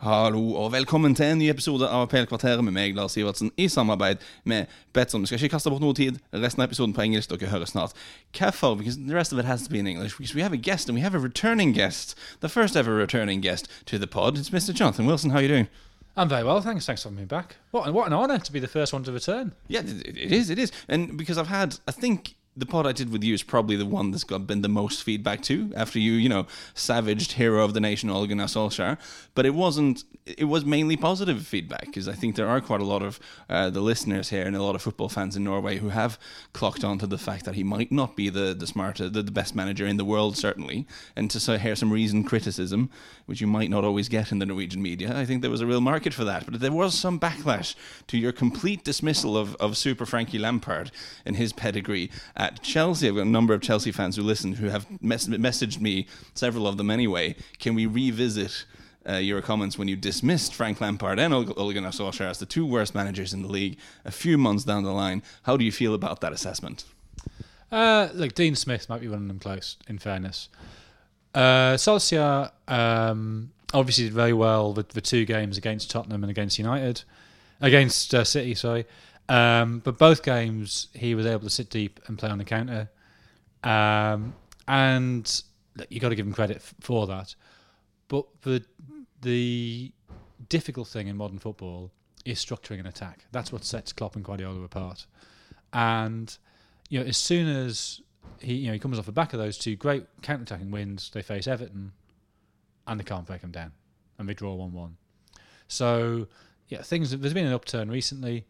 Hallo og velkommen til en ny episode av PL-kvarteret med meg, Lars Sivertsen, i samarbeid med Betsson. Vi skal ikke kaste bort noe tid. Resten av episoden på engelsk. Dere hører snart. Hvorfor? Because the rest of it has to be in English. Because we have a guest, and we have a returning guest. The first ever returning guest to the pod. It's Mr. Jonathan Wilson. How are you doing? I'm very well, thanks. Thanks for having me back. What, what an honour to be the first one to return. Yeah, it, it is. It is. And because I've had, I think the pod I did with you is probably the one that's got been the most feedback to after you, you know, savaged hero of the nation Ole Gunnar Solskjaer. But it wasn't. It was mainly positive feedback because I think there are quite a lot of uh, the listeners here and a lot of football fans in Norway who have clocked on to the fact that he might not be the the smartest, the, the best manager in the world, certainly, and to so, hear some reasoned criticism, which you might not always get in the Norwegian media. I think there was a real market for that, but there was some backlash to your complete dismissal of, of Super Frankie Lampard and his pedigree at Chelsea. I've got a number of Chelsea fans who listen who have mes- messaged me, several of them anyway. Can we revisit uh, your comments when you dismissed Frank Lampard and Ole Gunnar Solskjaer as the two worst managers in the league a few months down the line? How do you feel about that assessment? Uh, look, Dean Smith might be one of them close, in fairness. Uh, Solskjaer um, obviously did very well with the two games against Tottenham and against United, against uh, City, sorry. Um, but both games he was able to sit deep and play on the counter. Um, and you got to give him credit f- for that. But the the difficult thing in modern football is structuring an attack. That's what sets Klopp and Guardiola apart. And you know, as soon as he you know he comes off the back of those two great counter-attacking wins, they face Everton, and they can't break them down, and they draw one-one. So yeah, things there's been an upturn recently.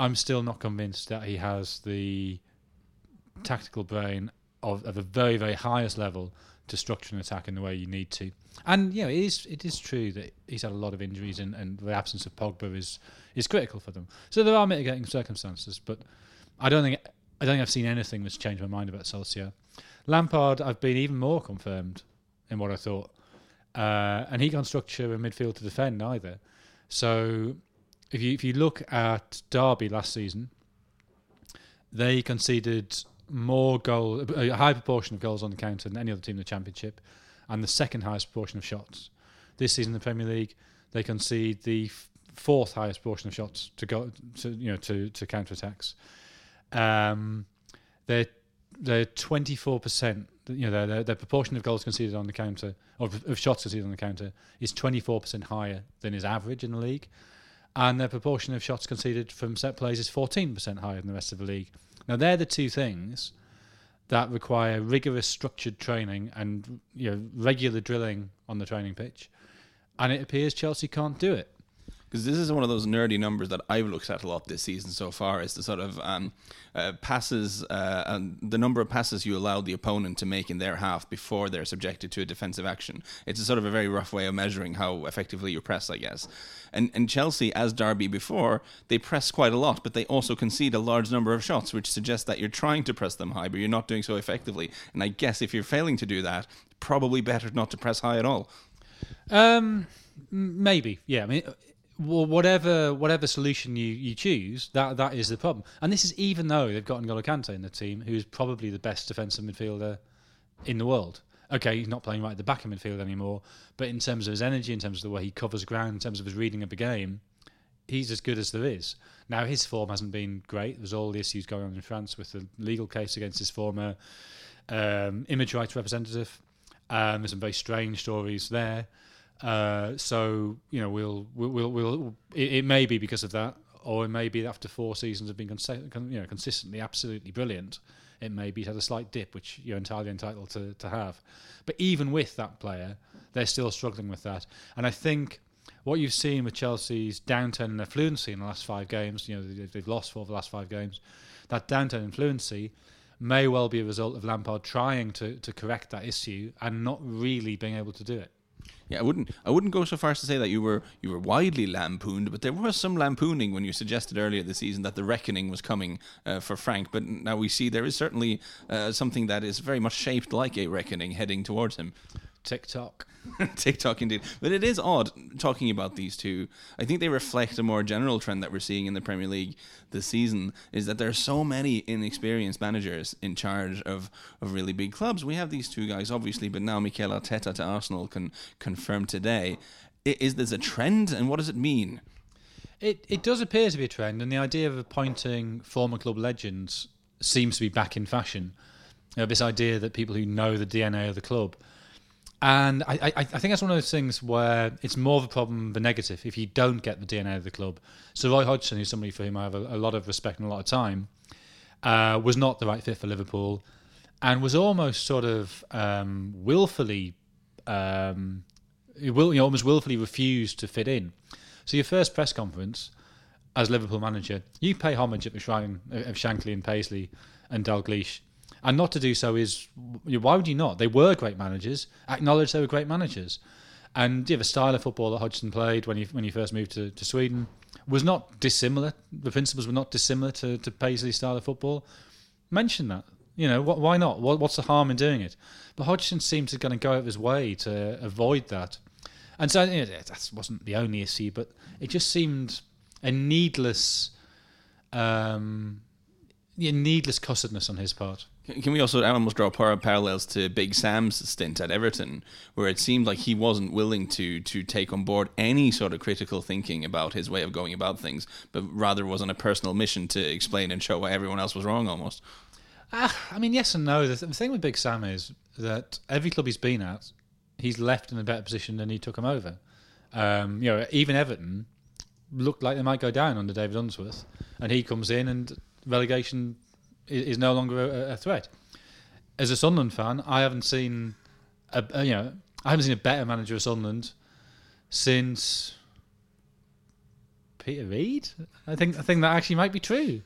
I'm still not convinced that he has the tactical brain of, of the very very highest level to structure an attack in the way you need to. And you know, it is it is true that he's had a lot of injuries and, and the absence of Pogba is is critical for them. So there are mitigating circumstances, but I don't think I don't think I've seen anything that's changed my mind about Solskjaer. Lampard, I've been even more confirmed in what I thought, uh, and he can't structure a midfield to defend either. So if you if you look at Derby last season, they conceded more goal, a high proportion of goals on the counter than any other team in the championship, and the second highest proportion of shots. This season in the Premier League, they concede the f- fourth highest proportion of shots to go to you know to to counter attacks. Um, they're they're twenty four percent. You know their, their proportion of goals conceded on the counter of, of shots conceded on the counter is twenty four percent higher than is average in the league, and their proportion of shots conceded from set plays is fourteen percent higher than the rest of the league. Now they're the two things that require rigorous structured training and you know regular drilling on the training pitch, and it appears Chelsea can't do it. Because this is one of those nerdy numbers that I've looked at a lot this season so far. Is the sort of um, uh, passes uh, and the number of passes you allow the opponent to make in their half before they're subjected to a defensive action. It's a sort of a very rough way of measuring how effectively you press, I guess. And and Chelsea, as Derby before, they press quite a lot, but they also concede a large number of shots, which suggests that you're trying to press them high, but you're not doing so effectively. And I guess if you're failing to do that, probably better not to press high at all. Um, maybe, yeah. I mean, wh- whatever whatever solution you, you choose, that that is the problem. And this is even though they've got N'Golo Kante in the team, who is probably the best defensive midfielder in the world. Okay, he's not playing right at the back of midfield anymore, but in terms of his energy, in terms of the way he covers ground, in terms of his reading of the game, he's as good as there is. Now his form hasn't been great. There's all the issues going on in France with the legal case against his former um, image rights representative. Um, there's some very strange stories there. Uh, so you know we'll we'll we'll, we'll it, it may be because of that, or it may be after four seasons of being conse- con- you know consistently absolutely brilliant. It may be had a slight dip, which you're entirely entitled to to have. But even with that player, they're still struggling with that. And I think what you've seen with Chelsea's downturn in their fluency in the last five games, you know they've, they've lost four of the last five games. That downturn in fluency may well be a result of Lampard trying to, to correct that issue and not really being able to do it. Yeah, I wouldn't. I wouldn't go so far as to say that you were you were widely lampooned, but there was some lampooning when you suggested earlier this season that the reckoning was coming uh, for Frank. But now we see there is certainly uh, something that is very much shaped like a reckoning heading towards him. TikTok. TikTok indeed. But it is odd talking about these two. I think they reflect a more general trend that we're seeing in the Premier League this season is that there are so many inexperienced managers in charge of, of really big clubs. We have these two guys, obviously, but now Mikel Arteta to Arsenal can confirm today. Is this a trend, and what does it mean? It it does appear to be a trend, and the idea of appointing former club legends seems to be back in fashion. You know, this idea that people who know the DNA of the club, and I, I I think that's one of those things where it's more of a problem the negative if you don't get the DNA of the club. So Roy Hodgson, who's somebody for whom I have a, a lot of respect and a lot of time, uh, was not the right fit for Liverpool, and was almost sort of um, willfully, um, will, you know, almost willfully refused to fit in. So your first press conference as Liverpool manager, you pay homage at the shrine of Shankly and Paisley and Dalglish. And not to do so is why would you not? They were great managers. Acknowledge they were great managers. And yeah, the style of football that Hodgson played when he when he first moved to, to Sweden was not dissimilar. The principles were not dissimilar to, to Paisley's style of football. Mention that. You know, wh- why not? What, what's the harm in doing it? But Hodgson seemed to kind of go out of his way to avoid that. And so you know, that wasn't the only issue, but it just seemed a needless, um, yeah, needless cussedness on his part. Can we also almost draw parallels to Big Sam's stint at Everton, where it seemed like he wasn't willing to to take on board any sort of critical thinking about his way of going about things, but rather was on a personal mission to explain and show why everyone else was wrong almost. Ah, I mean, yes and no. The, th- the thing with Big Sam is that every club he's been at, he's left in a better position than he took him over. Um, you know, even Everton looked like they might go down under David Unsworth, and he comes in and relegation is, no longer a, a, threat. As a Sunderland fan, I haven't seen a, a, you know I haven't seen a better manager of Sunderland since Peter Reid. I think I think that actually might be true.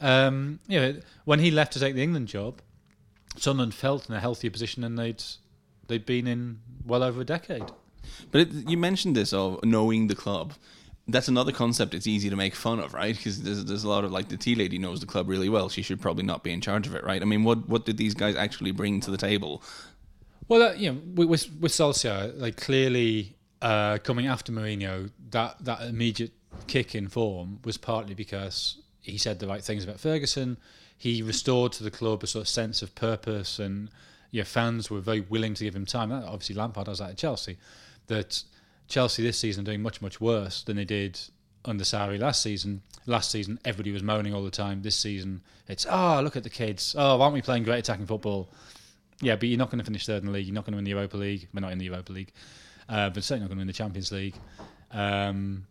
Um, you know, when he left to take the England job, Sunderland felt in a healthier position than they'd they'd been in well over a decade. But it, you mentioned this of knowing the club. That's another concept. It's easy to make fun of, right? Because there's, there's a lot of like the tea lady knows the club really well. She should probably not be in charge of it, right? I mean, what what did these guys actually bring to the table? Well, you know, with with, with Solskjaer, like clearly uh, coming after Mourinho, that that immediate kick in form was partly because he said the right things about Ferguson. He restored to the club a sort of sense of purpose, and yeah, fans were very willing to give him time. Obviously, Lampard does that at Chelsea. That Chelsea this season are doing much much worse than they did under Sarri last season. Last season, everybody was moaning all the time. This season, it's oh look at the kids. Oh, aren't we playing great attacking football? Yeah, but you're not going to finish third in the league. You're not going to win the Europa League. We're not in the Europa League, uh, but certainly not going to win the Champions League. Um,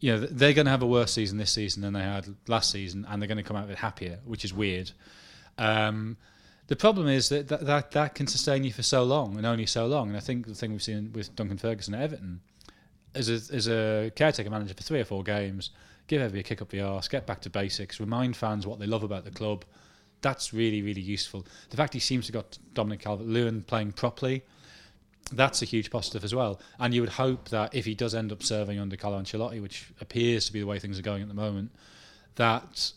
you know, they're going to have a worse season this season than they had last season, and they're going to come out of it happier, which is weird. Um, the problem is that, that that, that can sustain you for so long and only so long. And I think the thing we've seen with Duncan Ferguson at Everton, as a, as a caretaker manager for three or four games, give everybody a kick up the arse, get back to basics, remind fans what they love about the club. That's really, really useful. The fact he seems to have got Dominic Calvert-Lewin playing properly, that's a huge positive as well. And you would hope that if he does end up serving under Carlo Ancelotti, which appears to be the way things are going at the moment, that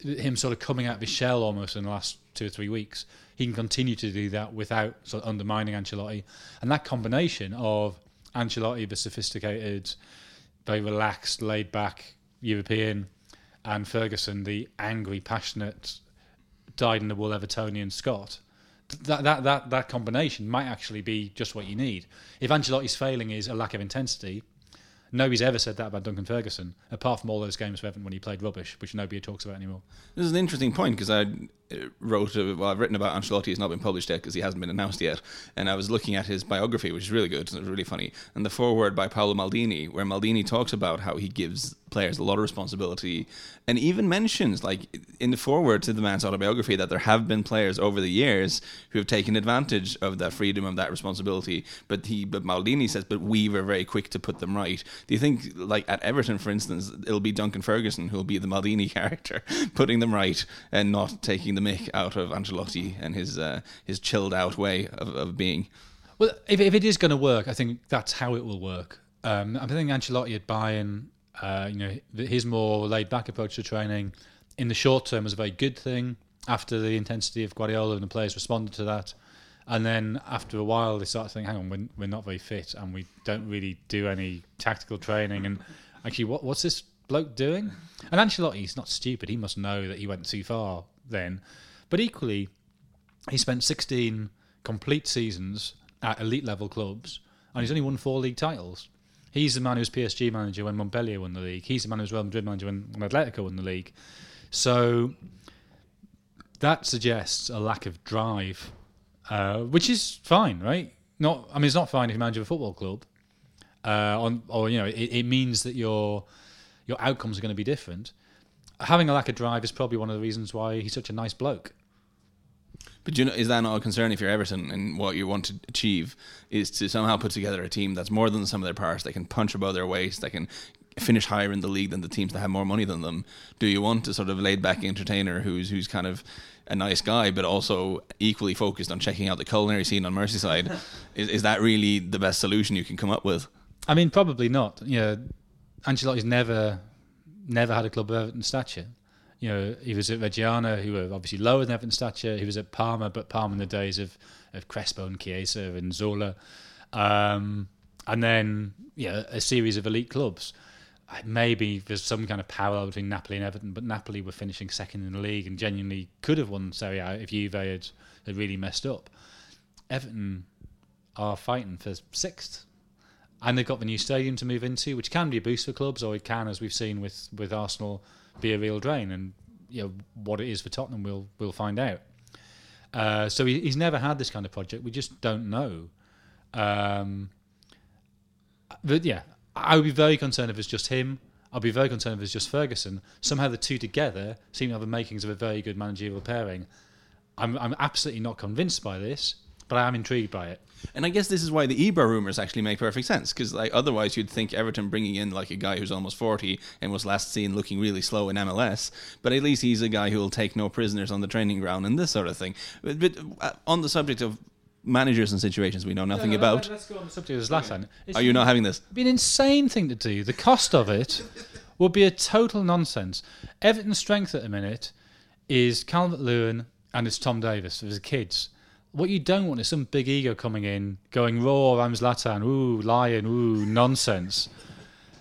him sort of coming out of his shell almost in the last two or three weeks, he can continue to do that without sort of undermining Ancelotti. And that combination of Ancelotti, the sophisticated, very relaxed, laid back European, and Ferguson, the angry, passionate, dyed in the wool Evertonian Scot. That, that that that combination might actually be just what you need. If Ancelotti's failing is a lack of intensity, nobody's ever said that about Duncan Ferguson, apart from all those games for Everton when he played rubbish, which nobody talks about anymore. This is an interesting point because I wrote, uh, well, I've written about Ancelotti. It's not been published yet because he hasn't been announced yet. And I was looking at his biography, which is really good. Was really funny. And the foreword by Paolo Maldini, where Maldini talks about how he gives players a lot of responsibility and even mentions, like in the foreword to the man's autobiography, that there have been players over the years who have taken advantage of that freedom of that responsibility. But he, but Maldini says, but we were very quick to put them right. Do you think, like at Everton, for instance, it'll be Duncan Ferguson who'll be the Maldini character, putting them right and not taking the mick out of Ancelotti and his uh, his chilled out way of, of being? Well, if, if it is going to work, I think that's how it will work. Um, I think Ancelotti at Bayern, uh, you know, his more laid back approach to training in the short term was a very good thing. After the intensity of Guardiola and the players responded to that, and then after a while they started to think, hang on, we're, we're not very fit and we don't really do any tactical training. And actually, what what's this bloke doing? And Ancelotti's not stupid. He must know that he went too far then. But equally, he spent 16 complete seasons at elite level clubs and he's only won four league titles. He's the man who was PSG manager when Montpellier won the league. He's the man who was Real Madrid manager when, Atletico won the league. So that suggests a lack of drive, uh, which is fine, right? Not, I mean, it's not fine if you manage a football club, uh, on, or you know, it, it means that your your outcomes are going to be different. Having a lack of drive is probably one of the reasons why he's such a nice bloke. But you know, is that not a concern if you're Everton and what you want to achieve is to somehow put together a team that's more than some of their parts, that can punch above their waist, that can finish higher in the league than the teams that have more money than them? Do you want a sort of laid back entertainer who's who's kind of a nice guy, but also equally focused on checking out the culinary scene on Merseyside? is, is that really the best solution you can come up with? I mean, probably not. You know, Ancelotti's never never had a club of Everton stature. You know, he was at Reggiana, who were obviously lower than Everton stature. He was at Parma, but Parma in the days of, of Crespo and Chiesa and Zola. Um, and then, yeah, a series of elite clubs. Maybe there's some kind of parallel between Napoli and Everton, but Napoli were finishing second in the league and genuinely could have won Serie A if Juve had, had really messed up. Everton are fighting for sixth and they've got the new stadium to move into, which can be a boost for clubs, or it can, as we've seen with, with Arsenal, be a real drain. And you know what it is for Tottenham, we'll we'll find out. Uh, so he, he's never had this kind of project. We just don't know. Um, but yeah, I would be very concerned if it's just him. I'd be very concerned if it's just Ferguson. Somehow the two together seem to have the makings of a very good managerial pairing. I'm I'm absolutely not convinced by this, but I am intrigued by it. And I guess this is why the Ibra rumors actually make perfect sense because like otherwise you'd think Everton bringing in like a guy who's almost 40 and was last seen looking really slow in MLS, but at least he's a guy who will take no prisoners on the training ground and this sort of thing. But, but uh, on the subject of managers and situations we know nothing Yeah, about, Let's go on the subject of Zlatan. It's are you not having this? It'd be an insane thing to do. The cost of it would be a total nonsense. Everton's strength at the minute is Calvert Lewin and it's Tom Davies the kids. What you don't want is some big ego coming in, going raw, I'm ooh, lion, ooh, nonsense,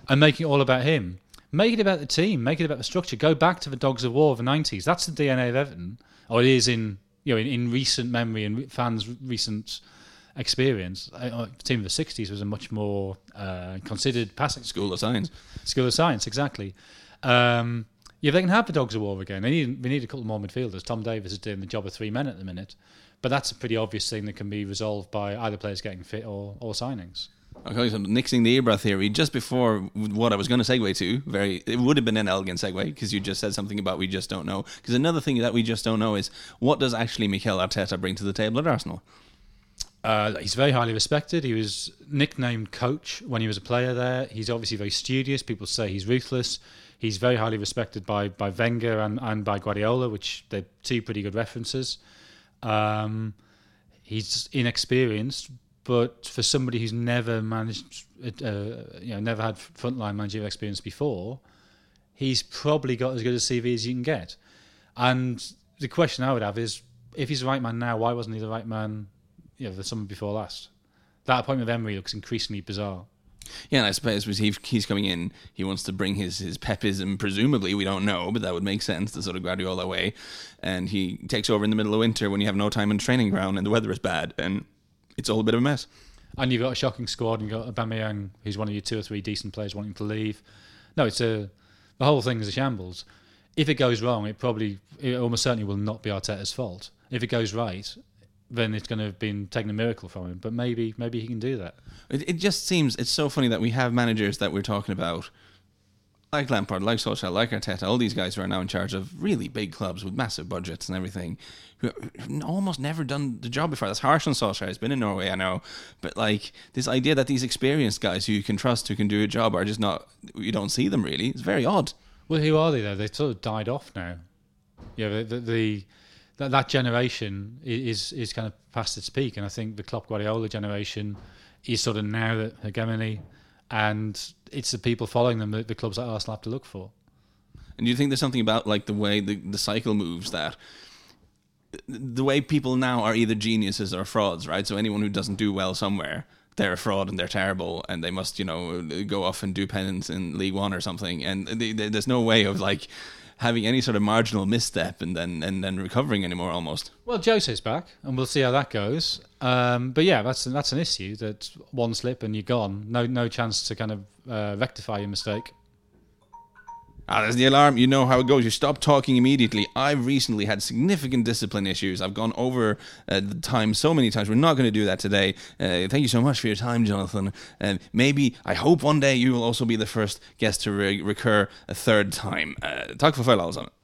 and making it all about him. Make it about the team. Make it about the structure. Go back to the Dogs of War of the '90s. That's the DNA of Everton, or it is in you know in, in recent memory and fans' recent experience. Uh, the team of the '60s was a much more uh, considered passing School of Science. School of Science, exactly. Um, yeah, they can have the Dogs of War again. They need, we need a couple more midfielders. Tom Davies is doing the job of three men at the minute. But that's a pretty obvious thing that can be resolved by either players getting fit or, or signings. Okay, so nixing the Ibra theory just before what I was going to segue to, very it would have been an elegant segue because you just said something about we just don't know. Because another thing that we just don't know is what does actually Mikel Arteta bring to the table at Arsenal? Uh, he's very highly respected. He was nicknamed coach when he was a player there. He's obviously very studious. People say he's ruthless. He's very highly respected by by Wenger and, and by Guardiola, which they're two pretty good references. Um, he's inexperienced, but for somebody who's never managed, uh, you know, never had frontline managerial experience before, he's probably got as good a CV as you can get. And the question I would have is, if he's the right man now, why wasn't he the right man, you know, the summer before last? That appointment with Emery looks increasingly bizarre. Yeah, and I suppose he, he's coming in, he wants to bring his, his pepism, presumably, we don't know, but that would make sense, the sort of Guardiola way. And he takes over in the middle of winter when you have no time in training ground and the weather is bad, and it's all a bit of a mess. And you've got a shocking squad, and you've got Aubameyang, who's one of your two or three decent players wanting to leave. No, it's a the whole thing is a shambles. If it goes wrong, it probably, it almost certainly will not be Arteta's fault. If it goes right, then it's going to have been taken a miracle from him. But maybe, maybe he can do that. It, it just seems it's so funny that we have managers that we're talking about, like Lampard, like Solskjaer, like Arteta, all these guys who are now in charge of really big clubs with massive budgets and everything, who have almost never done the job before. That's harsh on Solskjaer. He's been in Norway, I know, but like this idea that these experienced guys who you can trust, who can do a job, are just not. You don't see them really. It's very odd. Well, who are they though? They've sort of died off now. Yeah, the, the, the that, that generation is is kind of past its peak, and I think the Klopp Guardiola generation is sort of now the hegemony, and it's the people following them that the clubs like Arsenal have to look for. And do you think there's something about like the way the, the cycle moves that the way people now are either geniuses or frauds, right? So anyone who doesn't do well somewhere, they're a fraud and they're terrible, and they must, you know, go off and do penance in League One or something. And they, they, there's no way of like having any sort of marginal misstep and then and then recovering anymore. Almost. Well, Jose's back, and we'll see how that goes. Um, but yeah, that's that's an issue. That one slip and you're gone. No no chance to kind of uh, rectify your mistake. Ah, there's the alarm. You know how it goes. You stop talking immediately. I've recently had significant discipline issues. I've gone over uh, the time so many times. We're not going to do that today. Uh, thank you so much for your time, Jonathan. And uh, maybe, I hope one day you will also be the first guest to re- recur a third time. Uh, takk for følget, alle sammen.